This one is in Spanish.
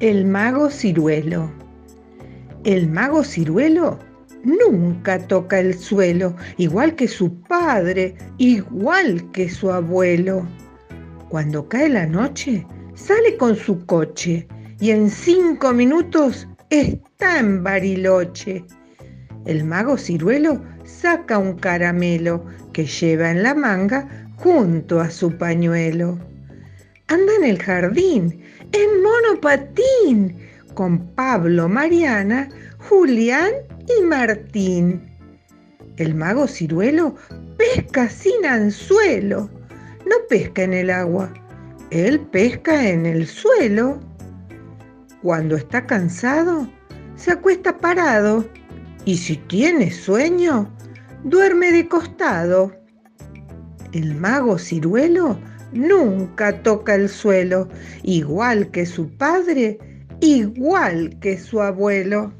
El mago ciruelo. El mago ciruelo nunca toca el suelo, igual que su padre, igual que su abuelo. Cuando cae la noche, sale con su coche y en cinco minutos está en Bariloche. El mago ciruelo saca un caramelo que lleva en la manga junto a su pañuelo. Anda en el jardín, en monopatín, con Pablo, Mariana, Julián y Martín. El mago ciruelo pesca sin anzuelo, no pesca en el agua, él pesca en el suelo. Cuando está cansado, se acuesta parado y si tiene sueño, duerme de costado. El mago ciruelo nunca toca el suelo, igual que su padre, igual que su abuelo.